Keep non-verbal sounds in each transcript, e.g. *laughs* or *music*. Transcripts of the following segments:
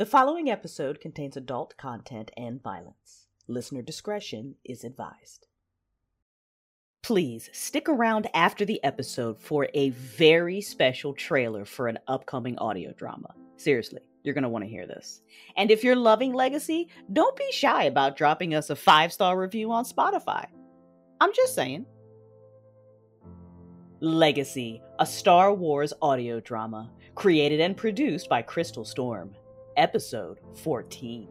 The following episode contains adult content and violence. Listener discretion is advised. Please stick around after the episode for a very special trailer for an upcoming audio drama. Seriously, you're going to want to hear this. And if you're loving Legacy, don't be shy about dropping us a five star review on Spotify. I'm just saying. Legacy, a Star Wars audio drama, created and produced by Crystal Storm. Episode 14.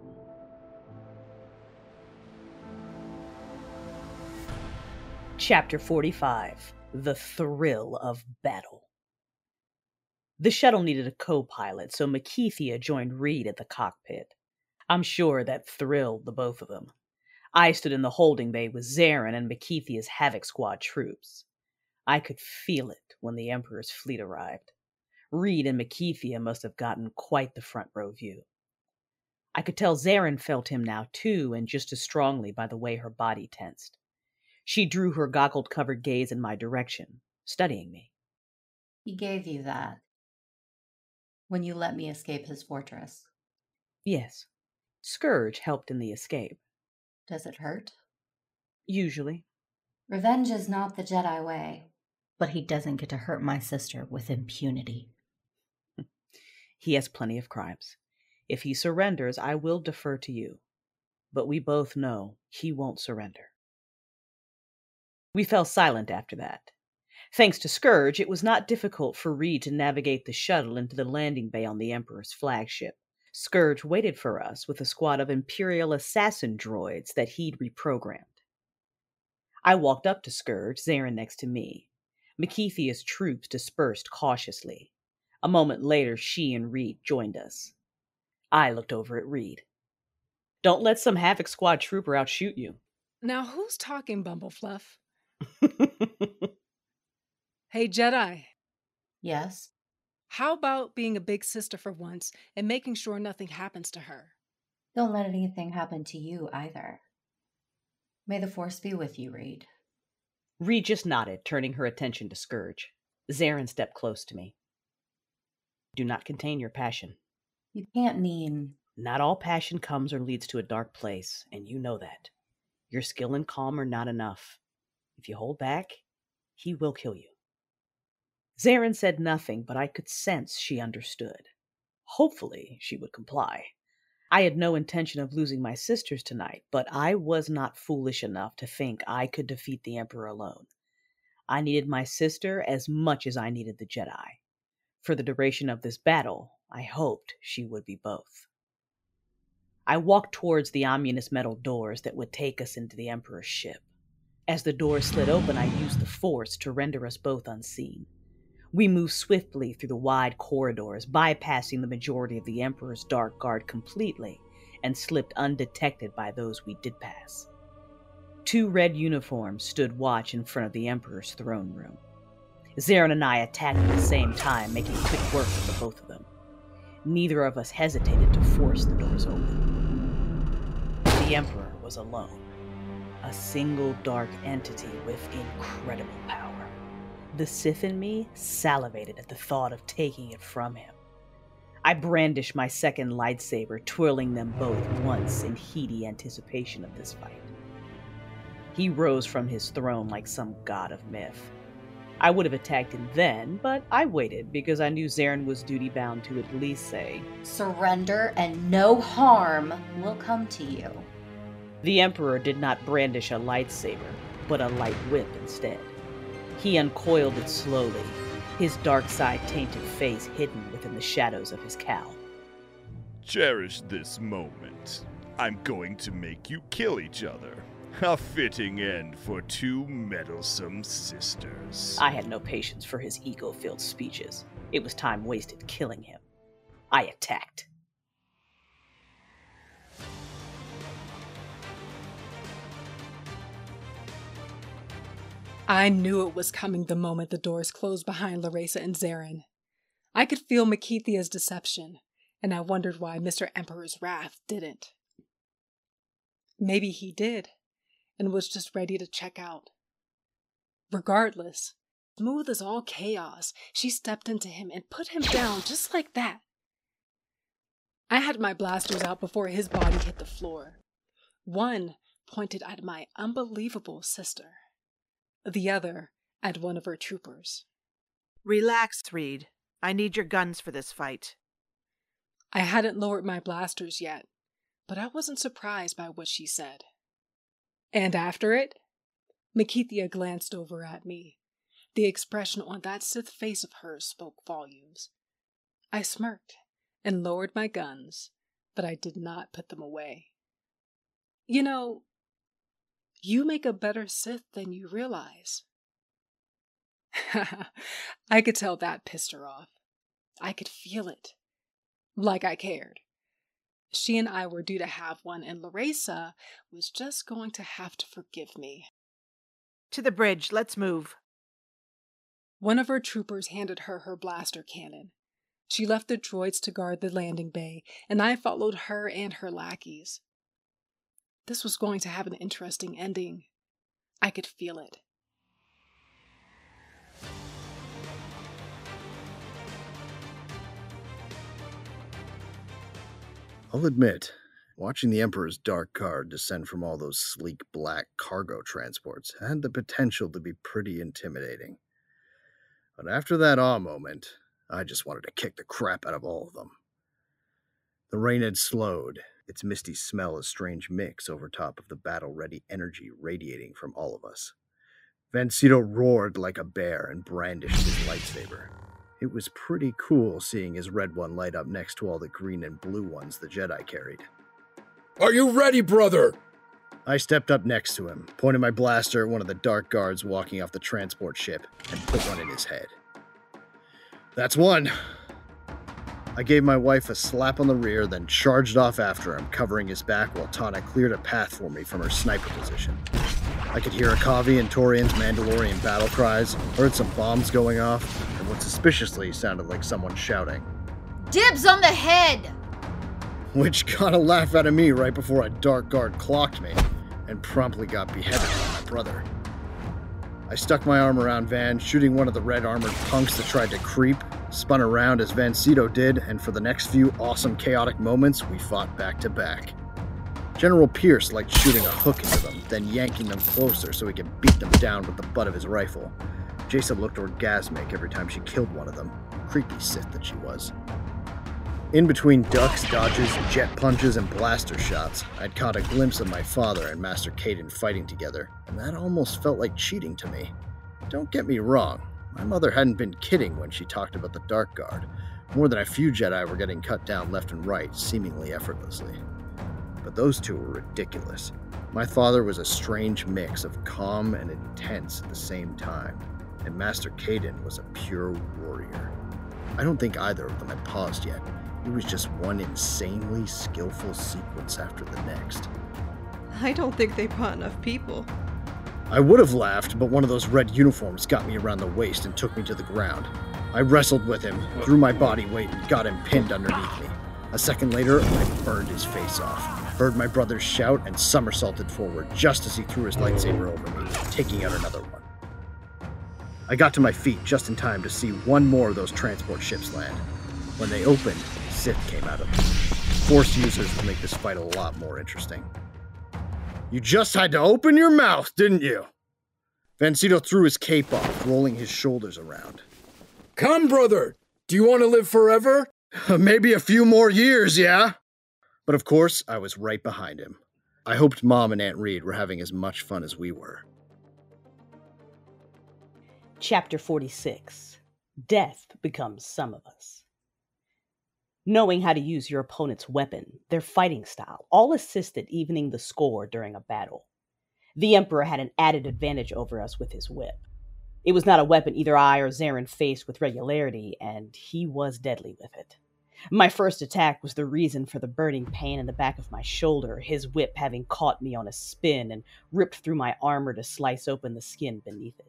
Chapter 45 The Thrill of Battle. The shuttle needed a co pilot, so Makethia joined Reed at the cockpit. I'm sure that thrilled the both of them. I stood in the holding bay with Zarin and Makethia's Havoc Squad troops. I could feel it when the Emperor's fleet arrived. Reed and Makethia must have gotten quite the front row view. I could tell Zarin felt him now, too, and just as strongly by the way her body tensed. She drew her goggled covered gaze in my direction, studying me. He gave you that when you let me escape his fortress. Yes, Scourge helped in the escape. Does it hurt? Usually. Revenge is not the Jedi way. But he doesn't get to hurt my sister with impunity. He has plenty of crimes. If he surrenders, I will defer to you. But we both know he won't surrender. We fell silent after that. Thanks to Scourge, it was not difficult for Reed to navigate the shuttle into the landing bay on the Emperor's flagship. Scourge waited for us with a squad of Imperial assassin droids that he'd reprogrammed. I walked up to Scourge, Zarin next to me. Makethia's troops dispersed cautiously. A moment later, she and Reed joined us. I looked over at Reed. Don't let some Havoc Squad trooper outshoot you. Now, who's talking, Bumblefluff? *laughs* hey, Jedi. Yes? How about being a big sister for once and making sure nothing happens to her? Don't let anything happen to you either. May the Force be with you, Reed. Reed just nodded, turning her attention to Scourge. Zarin stepped close to me. Do not contain your passion. You can't mean. Not all passion comes or leads to a dark place, and you know that. Your skill and calm are not enough. If you hold back, he will kill you. Zarin said nothing, but I could sense she understood. Hopefully, she would comply. I had no intention of losing my sisters tonight, but I was not foolish enough to think I could defeat the Emperor alone. I needed my sister as much as I needed the Jedi. For the duration of this battle, I hoped she would be both. I walked towards the ominous metal doors that would take us into the Emperor's ship. As the doors slid open, I used the Force to render us both unseen. We moved swiftly through the wide corridors, bypassing the majority of the Emperor's Dark Guard completely, and slipped undetected by those we did pass. Two red uniforms stood watch in front of the Emperor's throne room. Zarin and I attacked at the same time, making quick work of the both of them. Neither of us hesitated to force the doors open. The Emperor was alone, a single dark entity with incredible power. The Sith in me salivated at the thought of taking it from him. I brandished my second lightsaber, twirling them both once in heady anticipation of this fight. He rose from his throne like some god of myth. I would have attacked him then, but I waited because I knew Zarin was duty bound to at least say, Surrender and no harm will come to you. The Emperor did not brandish a lightsaber, but a light whip instead. He uncoiled it slowly, his dark side tainted face hidden within the shadows of his cowl. Cherish this moment. I'm going to make you kill each other. *laughs* A fitting end for two meddlesome sisters. I had no patience for his ego filled speeches. It was time wasted killing him. I attacked. I knew it was coming the moment the doors closed behind Laresa and Zarin. I could feel Makethia's deception, and I wondered why Mr. Emperor's wrath didn't. Maybe he did, and was just ready to check out. Regardless, smooth as all chaos, she stepped into him and put him down just like that. I had my blasters out before his body hit the floor. One pointed at my unbelievable sister, the other at one of her troopers. Relax, Reed. I need your guns for this fight. I hadn't lowered my blasters yet, but I wasn't surprised by what she said. And after it, Makithia glanced over at me. The expression on that Sith face of hers spoke volumes. I smirked and lowered my guns, but I did not put them away. You know, you make a better Sith than you realize. *laughs* I could tell that pissed her off. I could feel it. Like I cared. She and I were due to have one, and Laresa was just going to have to forgive me. To the bridge, let's move. One of her troopers handed her her blaster cannon. She left the droids to guard the landing bay, and I followed her and her lackeys. This was going to have an interesting ending. I could feel it. I'll admit, watching the Emperor's Dark Guard descend from all those sleek black cargo transports had the potential to be pretty intimidating. But after that awe moment, I just wanted to kick the crap out of all of them. The rain had slowed, its misty smell a strange mix over top of the battle ready energy radiating from all of us. Vansito roared like a bear and brandished his lightsaber. It was pretty cool seeing his red one light up next to all the green and blue ones the Jedi carried. Are you ready, brother? I stepped up next to him, pointed my blaster at one of the dark guards walking off the transport ship, and put one in his head. That's one. I gave my wife a slap on the rear, then charged off after him, covering his back while Tana cleared a path for me from her sniper position. I could hear Akaavi and Torian's Mandalorian battle cries, heard some bombs going off, what suspiciously sounded like someone shouting. Dibs on the head! Which got a laugh out of me right before a dark guard clocked me and promptly got beheaded by my brother. I stuck my arm around Van, shooting one of the red armored punks that tried to creep, spun around as Vansito did, and for the next few awesome chaotic moments, we fought back to back. General Pierce liked shooting a hook into them, then yanking them closer so he could beat them down with the butt of his rifle. Jaesa looked orgasmic every time she killed one of them. Creepy Sith that she was. In between ducks, dodges, jet punches, and blaster shots, I'd caught a glimpse of my father and Master Caden fighting together, and that almost felt like cheating to me. Don't get me wrong, my mother hadn't been kidding when she talked about the Dark Guard. More than a few Jedi were getting cut down left and right, seemingly effortlessly. But those two were ridiculous. My father was a strange mix of calm and intense at the same time, and Master Caden was a pure warrior. I don't think either of them had paused yet, it was just one insanely skillful sequence after the next. I don't think they brought enough people. I would have laughed, but one of those red uniforms got me around the waist and took me to the ground. I wrestled with him, threw my body weight, and got him pinned underneath me. A second later, I burned his face off, heard my brother shout, and somersaulted forward just as he threw his lightsaber over me, taking out another one. I got to my feet just in time to see one more of those transport ships land. When they opened, Sith came out of them. Force users will make this fight a lot more interesting. You just had to open your mouth, didn't you? Vancito threw his cape off, rolling his shoulders around. Come, brother! Do you want to live forever? *laughs* Maybe a few more years, yeah? But of course, I was right behind him. I hoped Mom and Aunt Reed were having as much fun as we were. Chapter 46 Death becomes some of us. Knowing how to use your opponent's weapon, their fighting style, all assisted evening the score during a battle. The Emperor had an added advantage over us with his whip. It was not a weapon either I or Zarin faced with regularity, and he was deadly with it. My first attack was the reason for the burning pain in the back of my shoulder, his whip having caught me on a spin and ripped through my armor to slice open the skin beneath it.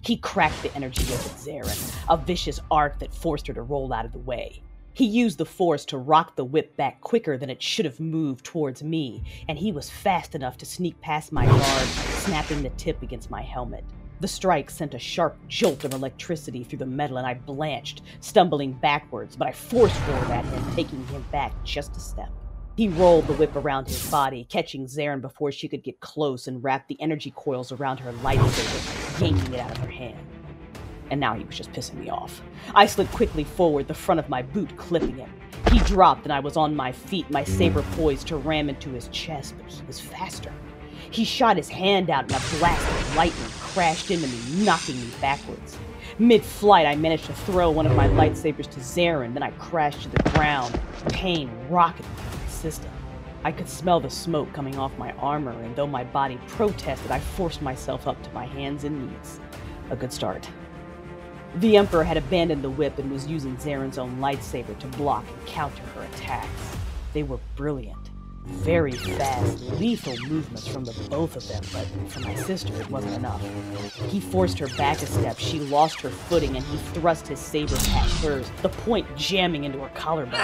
He cracked the energy whip at Zarin, a vicious arc that forced her to roll out of the way. He used the force to rock the whip back quicker than it should have moved towards me, and he was fast enough to sneak past my guard, snapping the tip against my helmet. The strike sent a sharp jolt of electricity through the metal, and I blanched, stumbling backwards, but I force forward at him, taking him back just a step. He rolled the whip around his body, catching Zarin before she could get close and wrapped the energy coils around her lightsaber, yanking it out of her hand. And now he was just pissing me off. I slid quickly forward, the front of my boot clipping him. He dropped, and I was on my feet, my mm. saber poised to ram into his chest, but he was faster. He shot his hand out, and a blast of lightning crashed into me, knocking me backwards. Mid flight, I managed to throw one of my lightsabers to Zarin, then I crashed to the ground, pain rocketing my system. I could smell the smoke coming off my armor, and though my body protested, I forced myself up to my hands and knees. A good start. The Emperor had abandoned the whip and was using Zarin's own lightsaber to block and counter her attacks. They were brilliant. Very fast, lethal movements from the both of them, but for my sister, it wasn't enough. He forced her back a step, she lost her footing, and he thrust his saber past hers, the point jamming into her collarbone.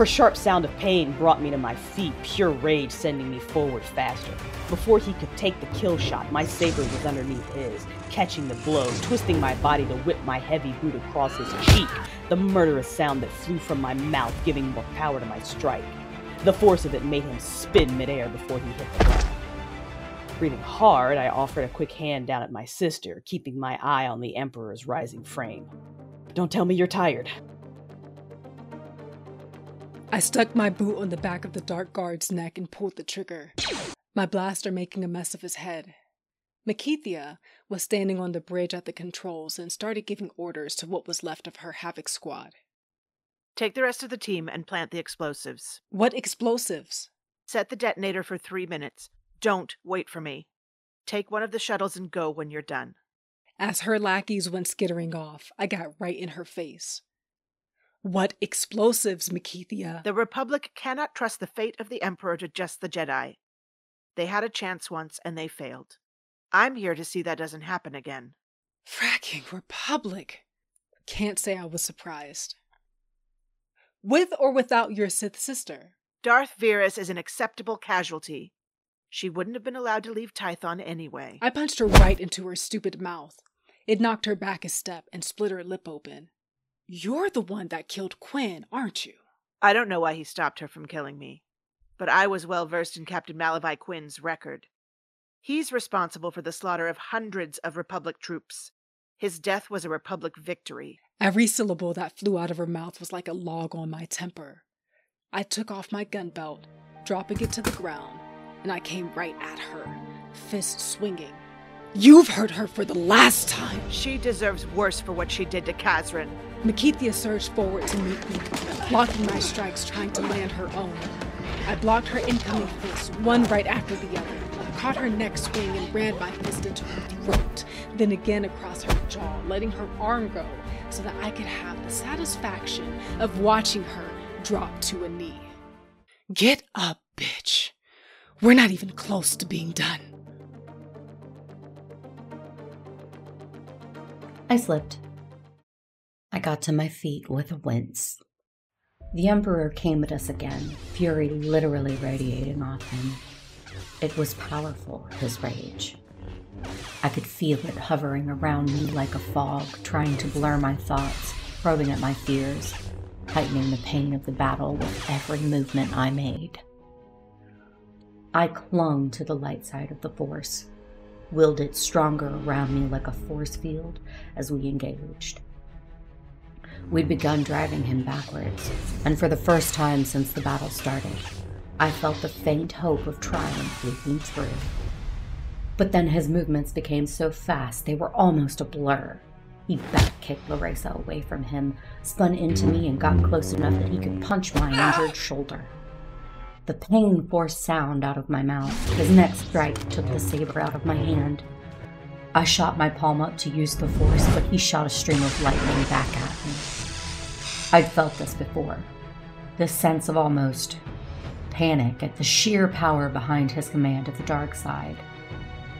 Her sharp sound of pain brought me to my feet, pure rage sending me forward faster. Before he could take the kill shot, my saber was underneath his, catching the blow, twisting my body to whip my heavy boot across his cheek, the murderous sound that flew from my mouth giving more power to my strike. The force of it made him spin midair before he hit the ground. Breathing hard, I offered a quick hand down at my sister, keeping my eye on the Emperor's rising frame. Don't tell me you're tired. I stuck my boot on the back of the dark guard's neck and pulled the trigger, my blaster making a mess of his head. Makithia was standing on the bridge at the controls and started giving orders to what was left of her Havoc squad. Take the rest of the team and plant the explosives. What explosives? Set the detonator for three minutes. Don't wait for me. Take one of the shuttles and go when you're done. As her lackeys went skittering off, I got right in her face. What explosives, Makithia? The Republic cannot trust the fate of the Emperor to just the Jedi. They had a chance once and they failed. I'm here to see that doesn't happen again. Fracking Republic. Can't say I was surprised. With or without your Sith sister? Darth Virus is an acceptable casualty. She wouldn't have been allowed to leave Tython anyway. I punched her right into her stupid mouth. It knocked her back a step and split her lip open. You're the one that killed Quinn, aren't you? I don't know why he stopped her from killing me, but I was well versed in Captain Malavai Quinn's record. He's responsible for the slaughter of hundreds of Republic troops. His death was a Republic victory. Every syllable that flew out of her mouth was like a log on my temper. I took off my gun belt, dropping it to the ground, and I came right at her, fist swinging. You've hurt her for the last time! She deserves worse for what she did to Kazran. Makithia surged forward to meet me, blocking my strikes, trying to land her own. I blocked her incoming fists, one right after the other, caught her neck swing and ran my fist into her throat, then again across her jaw, letting her arm go so that I could have the satisfaction of watching her drop to a knee. Get up, bitch. We're not even close to being done. I slipped. I got to my feet with a wince. The Emperor came at us again, fury literally radiating off him. It was powerful, his rage. I could feel it hovering around me like a fog, trying to blur my thoughts, probing at my fears, heightening the pain of the battle with every movement I made. I clung to the light side of the Force, willed it stronger around me like a force field as we engaged. We'd begun driving him backwards, and for the first time since the battle started, I felt the faint hope of triumph leaking through. But then his movements became so fast they were almost a blur. He back kicked Larissa away from him, spun into me, and got close enough that he could punch my injured shoulder. The pain forced sound out of my mouth. His next strike took the saber out of my hand. I shot my palm up to use the force, but he shot a stream of lightning back at me. I'd felt this before. This sense of almost panic at the sheer power behind his command of the dark side.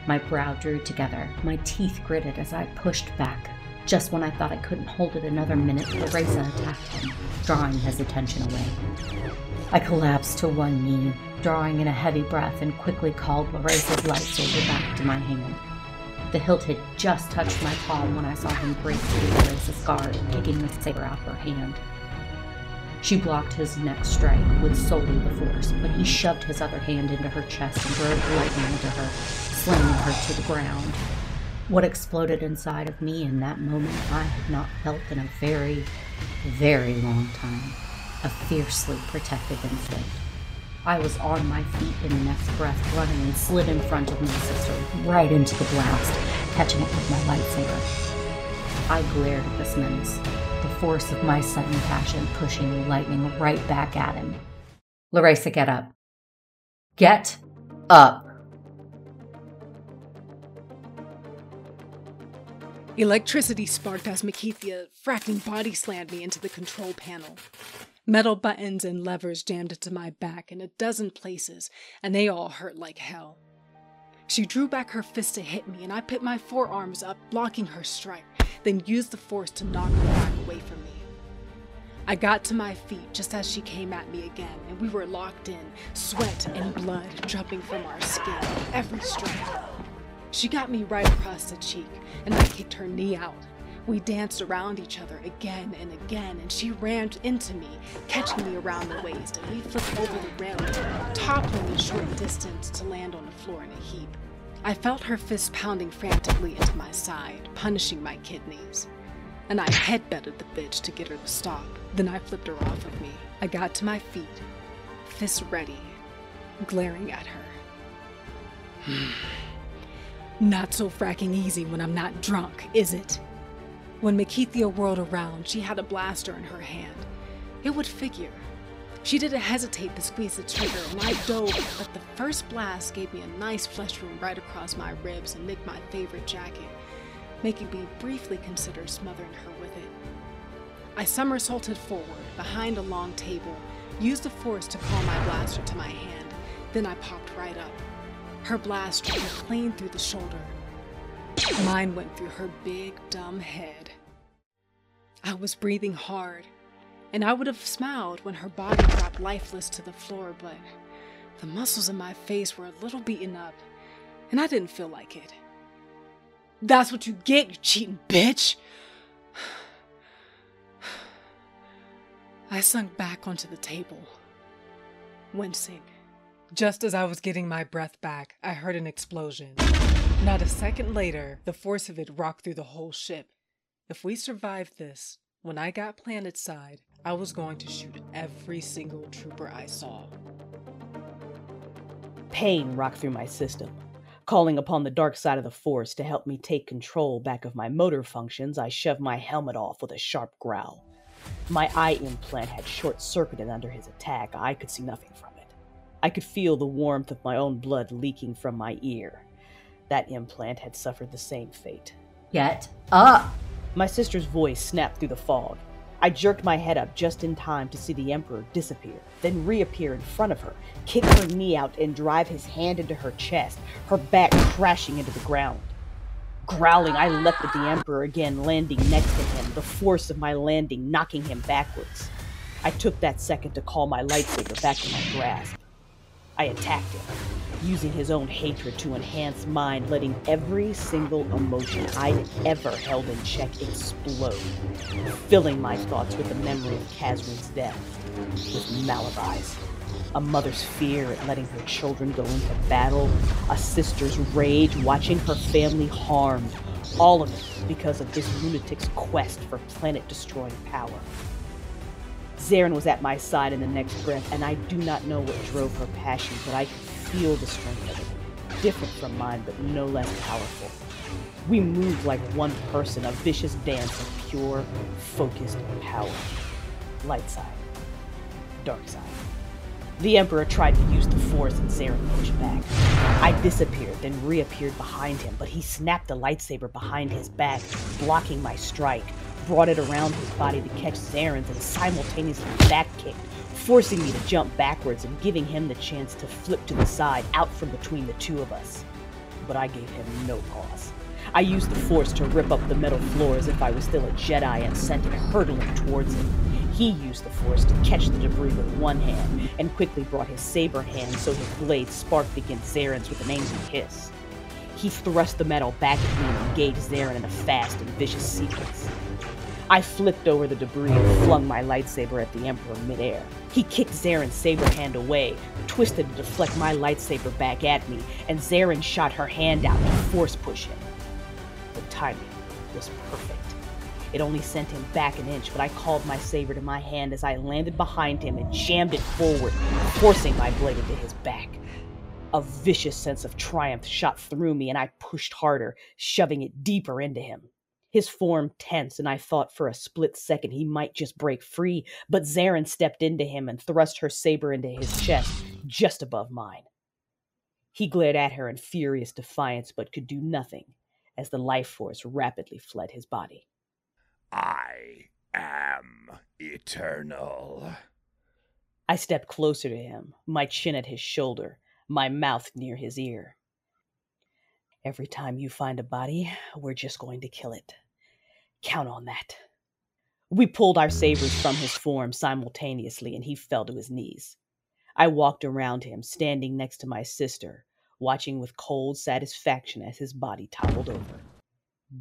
My brow drew together, my teeth gritted as I pushed back. Just when I thought I couldn't hold it another minute, Teresa attacked him, drawing his attention away. I collapsed to one knee, drawing in a heavy breath, and quickly called Larissa's lightsaber back to my hand. The hilt had just touched my palm when I saw him break through the Larissa's guard, kicking the saber out of her hand. She blocked his next strike with solely the force, but he shoved his other hand into her chest and drove lightning into her, slamming her to the ground. What exploded inside of me in that moment I had not felt in a very, very long time. A fiercely protective instinct. I was on my feet in the next breath, running and slid in front of my sister, right into the blast, catching it with my lightsaber. I glared at this menace, the force of my sudden passion pushing the lightning right back at him. Larissa, get up. Get up. Electricity sparked as Makithia fracking body slammed me into the control panel. Metal buttons and levers jammed into my back in a dozen places, and they all hurt like hell. She drew back her fist to hit me, and I put my forearms up, blocking her strike, then used the force to knock her back away from me. I got to my feet just as she came at me again, and we were locked in, sweat and blood dripping from our skin, every strike. She got me right across the cheek, and I kicked her knee out. We danced around each other again and again, and she rammed into me, catching me around the waist, and we flipped over the railing, toppling a short distance to land on the floor in a heap. I felt her fist pounding frantically into my side, punishing my kidneys. And I headbutted the bitch to get her to stop. Then I flipped her off of me. I got to my feet, fists ready, glaring at her. *sighs* not so fracking easy when I'm not drunk, is it? When Makithia whirled around, she had a blaster in her hand. It would figure. She didn't hesitate to squeeze the trigger, and I dove, but the first blast gave me a nice flesh wound right across my ribs and nicked my favorite jacket, making me briefly consider smothering her with it. I somersaulted forward, behind a long table, used the force to call my blaster to my hand, then I popped right up. Her blast struck clean through the shoulder. Mine went through her big, dumb head. I was breathing hard, and I would have smiled when her body dropped lifeless to the floor, but the muscles in my face were a little beaten up, and I didn't feel like it. That's what you get, you cheating bitch! I sunk back onto the table, wincing. Just as I was getting my breath back, I heard an explosion. Not a second later, the force of it rocked through the whole ship. If we survived this, when I got planet side, I was going to shoot every single trooper I saw. Pain rocked through my system. Calling upon the dark side of the Force to help me take control back of my motor functions, I shoved my helmet off with a sharp growl. My eye implant had short circuited under his attack. I could see nothing from it. I could feel the warmth of my own blood leaking from my ear. That implant had suffered the same fate. Get up! My sister's voice snapped through the fog. I jerked my head up just in time to see the Emperor disappear, then reappear in front of her, kick her knee out, and drive his hand into her chest, her back crashing into the ground. Growling, I leapt at the Emperor again, landing next to him, the force of my landing knocking him backwards. I took that second to call my lightsaber back in my grasp. I attacked him, using his own hatred to enhance mine, letting every single emotion I'd ever held in check explode, filling my thoughts with the memory of Kazrin's death, with Malavai's. A mother's fear at letting her children go into battle, a sister's rage watching her family harmed, all of it because of this lunatic's quest for planet destroying power. Zarin was at my side in the next breath, and I do not know what drove her passion, but I could feel the strength of it. Different from mine, but no less powerful. We moved like one person, a vicious dance of pure, focused power. Light side, dark side. The Emperor tried to use the Force and Zarin pushed back. I disappeared, then reappeared behind him, but he snapped the lightsaber behind his back, blocking my strike, brought it around his body to catch Zarin's and simultaneously back kicked, forcing me to jump backwards and giving him the chance to flip to the side out from between the two of us. But I gave him no pause. I used the force to rip up the metal floor as if I was still a Jedi and sent it hurtling towards him. He used the force to catch the debris with one hand and quickly brought his saber hand so his blade sparked against Zarin's with an angry hiss. He thrust the metal back at me and engaged Zarin in a fast and vicious sequence. I flipped over the debris and flung my lightsaber at the Emperor midair. He kicked Zarin's saber hand away, twisted to deflect my lightsaber back at me, and Zarin shot her hand out to force push him. The timing was perfect. It only sent him back an inch, but I called my saber to my hand as I landed behind him and jammed it forward, forcing my blade into his back. A vicious sense of triumph shot through me, and I pushed harder, shoving it deeper into him. His form tense, and I thought for a split second he might just break free, but Zarin stepped into him and thrust her saber into his chest, just above mine. He glared at her in furious defiance, but could do nothing as the life force rapidly fled his body. I am eternal. I stepped closer to him, my chin at his shoulder, my mouth near his ear. Every time you find a body, we're just going to kill it. Count on that. We pulled our sabers from his form simultaneously, and he fell to his knees. I walked around him, standing next to my sister, watching with cold satisfaction as his body toppled over.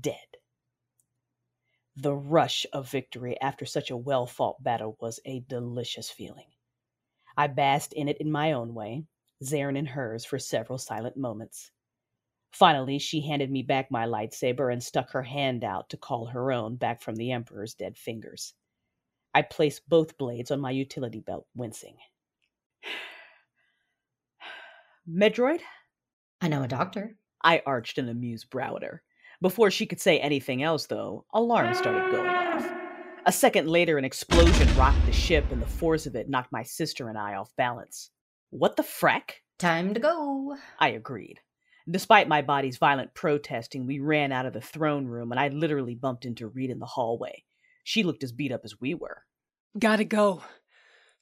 Dead. The rush of victory after such a well fought battle was a delicious feeling. I basked in it in my own way, Zarin in hers for several silent moments. Finally, she handed me back my lightsaber and stuck her hand out to call her own back from the Emperor's dead fingers. I placed both blades on my utility belt, wincing. *sighs* Medroid? I know a doctor. I arched an amused brow at her. Before she could say anything else, though, alarms started going off. A second later, an explosion rocked the ship, and the force of it knocked my sister and I off balance. What the frack? Time to go. I agreed. Despite my body's violent protesting, we ran out of the throne room, and I literally bumped into Reed in the hallway. She looked as beat up as we were. Gotta go.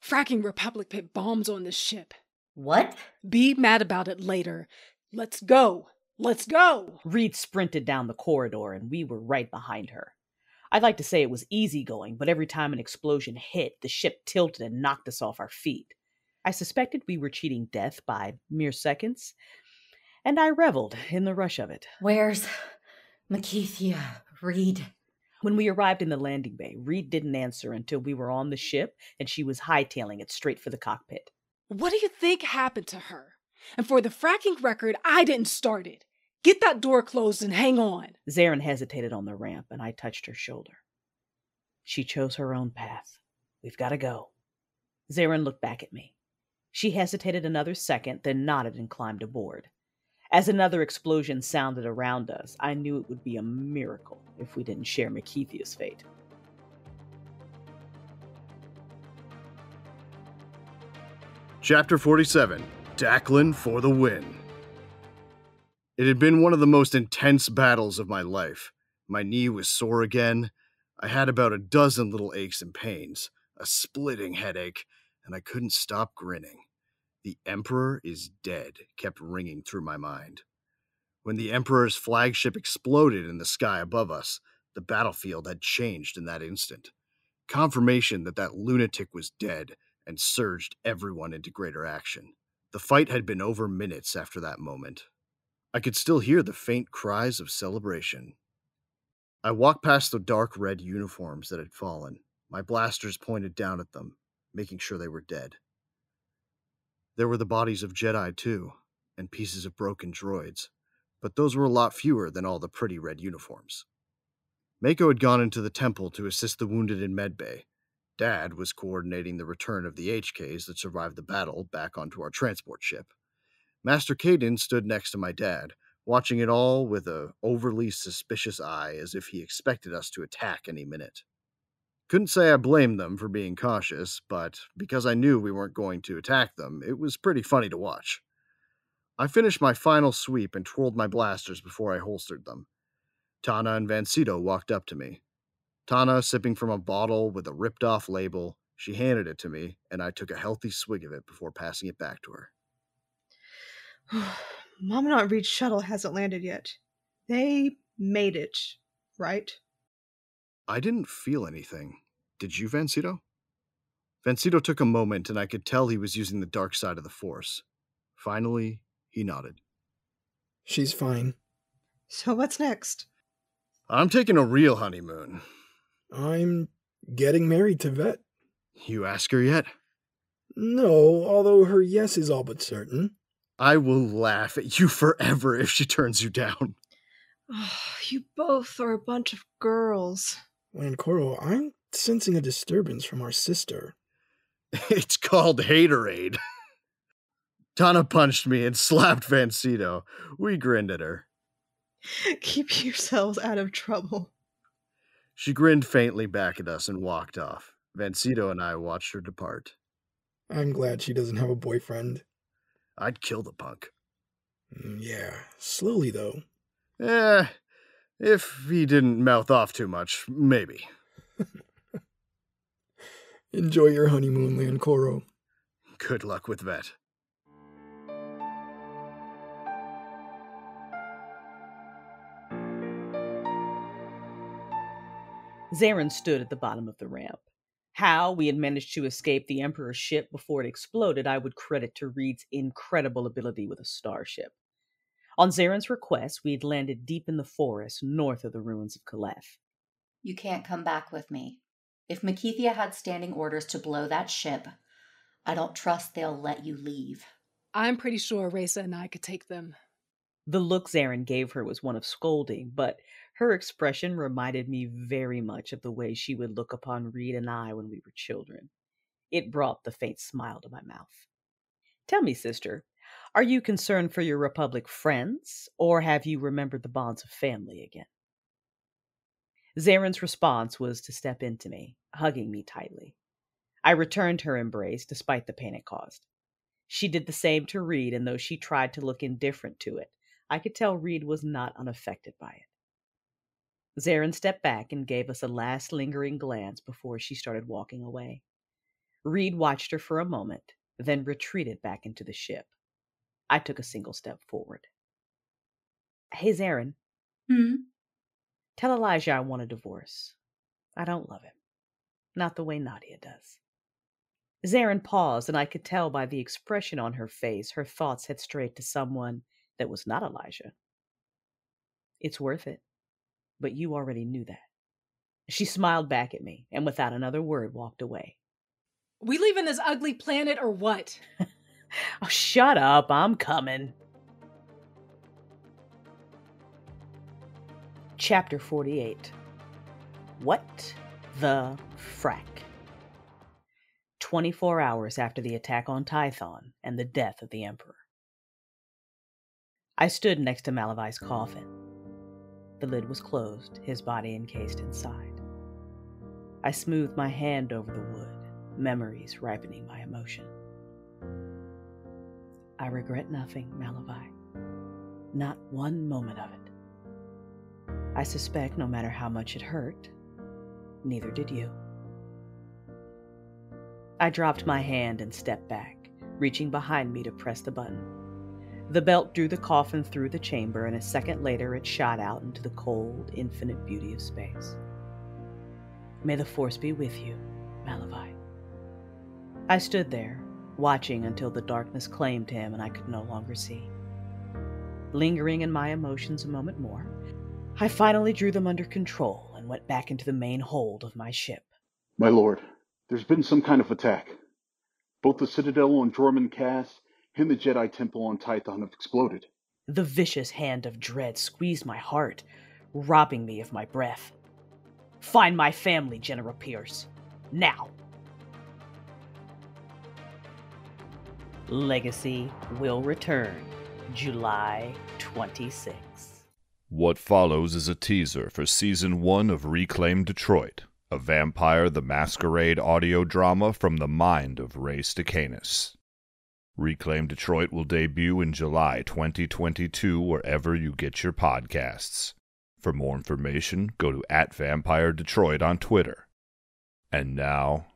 Fracking Republic pit bombs on this ship. What? Be mad about it later. Let's go. Let's go! Reed sprinted down the corridor, and we were right behind her. I'd like to say it was easy going, but every time an explosion hit, the ship tilted and knocked us off our feet. I suspected we were cheating death by mere seconds, and I reveled in the rush of it. Where's Makithia, Reed? When we arrived in the landing bay, Reed didn't answer until we were on the ship and she was hightailing it straight for the cockpit. What do you think happened to her? And for the fracking record, I didn't start it. Get that door closed and hang on. Zarin hesitated on the ramp, and I touched her shoulder. She chose her own path. We've got to go. Zarin looked back at me. She hesitated another second, then nodded and climbed aboard. As another explosion sounded around us, I knew it would be a miracle if we didn't share Makithia's fate. Chapter 47 Daclin for the win. It had been one of the most intense battles of my life. My knee was sore again. I had about a dozen little aches and pains, a splitting headache, and I couldn't stop grinning. The Emperor is dead kept ringing through my mind. When the Emperor's flagship exploded in the sky above us, the battlefield had changed in that instant. Confirmation that that lunatic was dead and surged everyone into greater action. The fight had been over minutes after that moment. I could still hear the faint cries of celebration. I walked past the dark red uniforms that had fallen, my blasters pointed down at them, making sure they were dead. There were the bodies of Jedi, too, and pieces of broken droids, but those were a lot fewer than all the pretty red uniforms. Mako had gone into the temple to assist the wounded in medbay. Dad was coordinating the return of the HKs that survived the battle back onto our transport ship. Master Caden stood next to my dad, watching it all with a overly suspicious eye as if he expected us to attack any minute. Couldn't say I blamed them for being cautious, but because I knew we weren't going to attack them, it was pretty funny to watch. I finished my final sweep and twirled my blasters before I holstered them. Tana and Vancito walked up to me. Tana, sipping from a bottle with a ripped off label, she handed it to me, and I took a healthy swig of it before passing it back to her. *sighs* Mom not Reed's shuttle hasn't landed yet. They made it, right? I didn't feel anything. Did you, Vancito? Vancito took a moment, and I could tell he was using the dark side of the Force. Finally, he nodded. She's fine. So what's next? I'm taking a real honeymoon. I'm getting married to Vet. You ask her yet? No, although her yes is all but certain. I will laugh at you forever if she turns you down. Oh, *sighs* you both are a bunch of girls. Lancoro, I'm sensing a disturbance from our sister. *laughs* It's called haterade. *laughs* Donna punched me and slapped Vancito. We grinned at her. *laughs* Keep yourselves out of trouble. She grinned faintly back at us and walked off. Vancito and I watched her depart. I'm glad she doesn't have a boyfriend. I'd kill the punk. Mm, Yeah, slowly though. Eh, if he didn't mouth off too much, maybe. *laughs* Enjoy your honeymoon, Lancoro. Good luck with that. Zarin stood at the bottom of the ramp. How we had managed to escape the Emperor's ship before it exploded, I would credit to Reed's incredible ability with a starship. On Zarin's request, we had landed deep in the forest north of the ruins of Caliph. You can't come back with me. If Makithia had standing orders to blow that ship, I don't trust they'll let you leave. I'm pretty sure Reza and I could take them. The look Zarin gave her was one of scolding, but her expression reminded me very much of the way she would look upon Reed and I when we were children. It brought the faint smile to my mouth. Tell me, sister, are you concerned for your Republic friends, or have you remembered the bonds of family again? Zarin's response was to step into me, hugging me tightly. I returned her embrace despite the pain it caused. She did the same to Reed, and though she tried to look indifferent to it, I could tell Reed was not unaffected by it. Zarin stepped back and gave us a last lingering glance before she started walking away. Reed watched her for a moment, then retreated back into the ship. I took a single step forward. Hey, Zarin, Hmm? tell Elijah I want a divorce. I don't love him. Not the way Nadia does. Zarin paused, and I could tell by the expression on her face her thoughts had strayed to someone that was not Elijah. It's worth it, but you already knew that. She smiled back at me and without another word walked away. We leaving this ugly planet or what? *laughs* *laughs* Oh, shut up. I'm coming. Chapter 48 What the frack? 24 hours after the attack on Tython and the death of the Emperor. I stood next to Malavai's coffin. The lid was closed, his body encased inside. I smoothed my hand over the wood, memories ripening my emotion. I regret nothing, Malavai. Not one moment of it. I suspect no matter how much it hurt, neither did you. I dropped my hand and stepped back, reaching behind me to press the button. The belt drew the coffin through the chamber, and a second later it shot out into the cold, infinite beauty of space. May the Force be with you, Malavai. I stood there, watching until the darkness claimed him and I could no longer see. Lingering in my emotions a moment more, I finally drew them under control and went back into the main hold of my ship. My lord, there's been some kind of attack. Both the Citadel on Dromund Kaas and the Jedi Temple on Tython have exploded. The vicious hand of dread squeezed my heart, robbing me of my breath. Find my family, General Pierce. Now. Legacy will return July 26. What follows is a teaser for season one of Reclaim Detroit, a Vampire the Masquerade audio drama from the mind of Ray Stakenas. Reclaim Detroit will debut in July 2022 wherever you get your podcasts. For more information, go to at Vampire Detroit on Twitter. And now,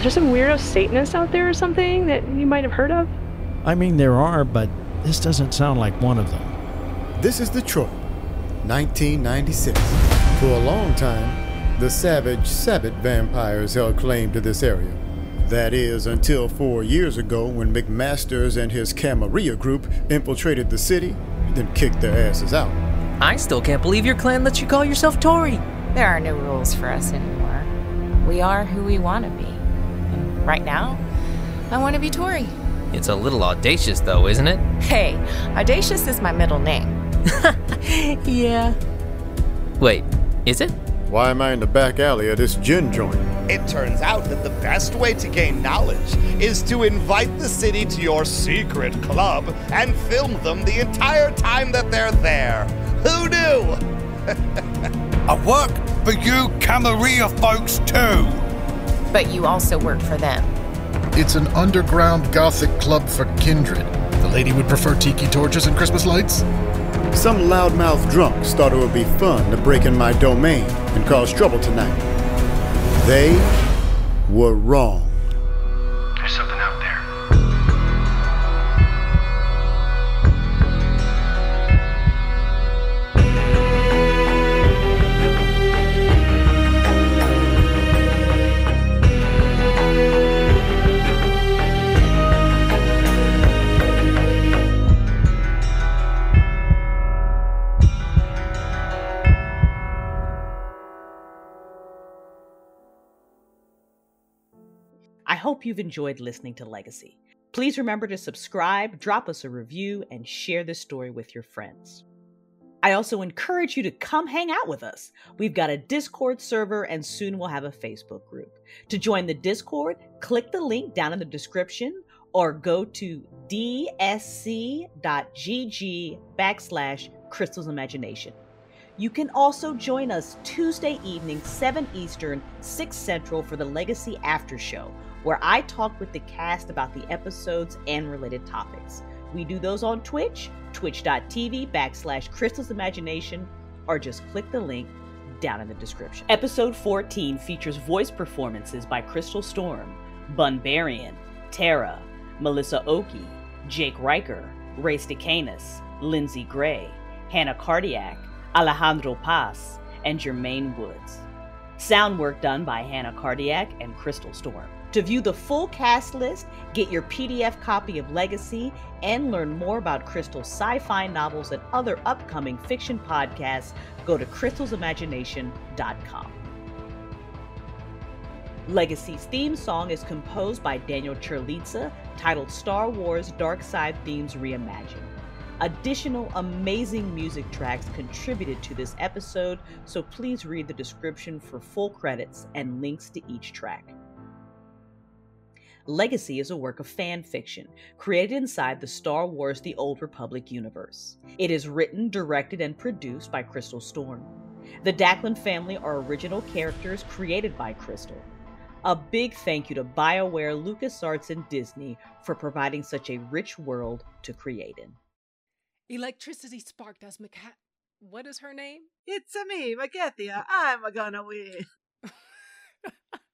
There's some weirdo Satanists out there or something that you might have heard of? I mean, there are, but this doesn't sound like one of them. This is Detroit, 1996. For a long time, the savage Sabbat vampires held claim to this area. That is, until four years ago when McMasters and his Camarilla group infiltrated the city, then kicked their asses out. I still can't believe your clan lets you call yourself Tory. There are no rules for us anymore. We are who we want to be. And right now, I want to be Tori. It's a little audacious, though, isn't it? Hey, Audacious is my middle name. *laughs* yeah. Wait, is it? Why am I in the back alley of this gin joint? It turns out that the best way to gain knowledge is to invite the city to your secret club and film them the entire time that they're there. Who knew? *laughs* I work for you Camarilla folks too. But you also work for them. It's an underground gothic club for kindred. The lady would prefer tiki torches and Christmas lights? Some loudmouth drunks thought it would be fun to break in my domain and cause trouble tonight. They were wrong. There's something hope you've enjoyed listening to Legacy. Please remember to subscribe, drop us a review, and share this story with your friends. I also encourage you to come hang out with us. We've got a Discord server and soon we'll have a Facebook group. To join the Discord, click the link down in the description or go to dsc.gg backslash crystals imagination. You can also join us Tuesday evening, 7 Eastern, 6 Central for the Legacy After Show, where I talk with the cast about the episodes and related topics. We do those on Twitch, twitch.tv backslash crystals imagination, or just click the link down in the description. Episode 14 features voice performances by Crystal Storm, Bunbarian, Tarrah, Melissa Okey, Jake Reicher, Ray Stakenas, Linzi Gray, Hannah Cardeilhac, Alejandro Paz, and Jermaine Woods. Sound work done by Hannah Cardeilhac and Crystal Storm. To view the full cast list, get your PDF copy of Legacy, and learn more about Crystal's sci fi novels and other upcoming fiction podcasts, go to crystalsimagination.com. Legacy's theme song is composed by Daniel Ciurlizza, titled Star Wars Dark Side Themes Reimagined. Additional amazing music tracks contributed to this episode, so please read the description for full credits and links to each track. Legacy is a work of fan fiction created inside the Star Wars The Old Republic universe. It is written, directed, and produced by Crystal Storm. The Daklan family are original characters created by Crystal. A big thank you to BioWare, LucasArts, and Disney for providing such a rich world to create in. Electricity sparked as Maca. What is her name? It's a me, Macathia. I'm a gonna win. *laughs*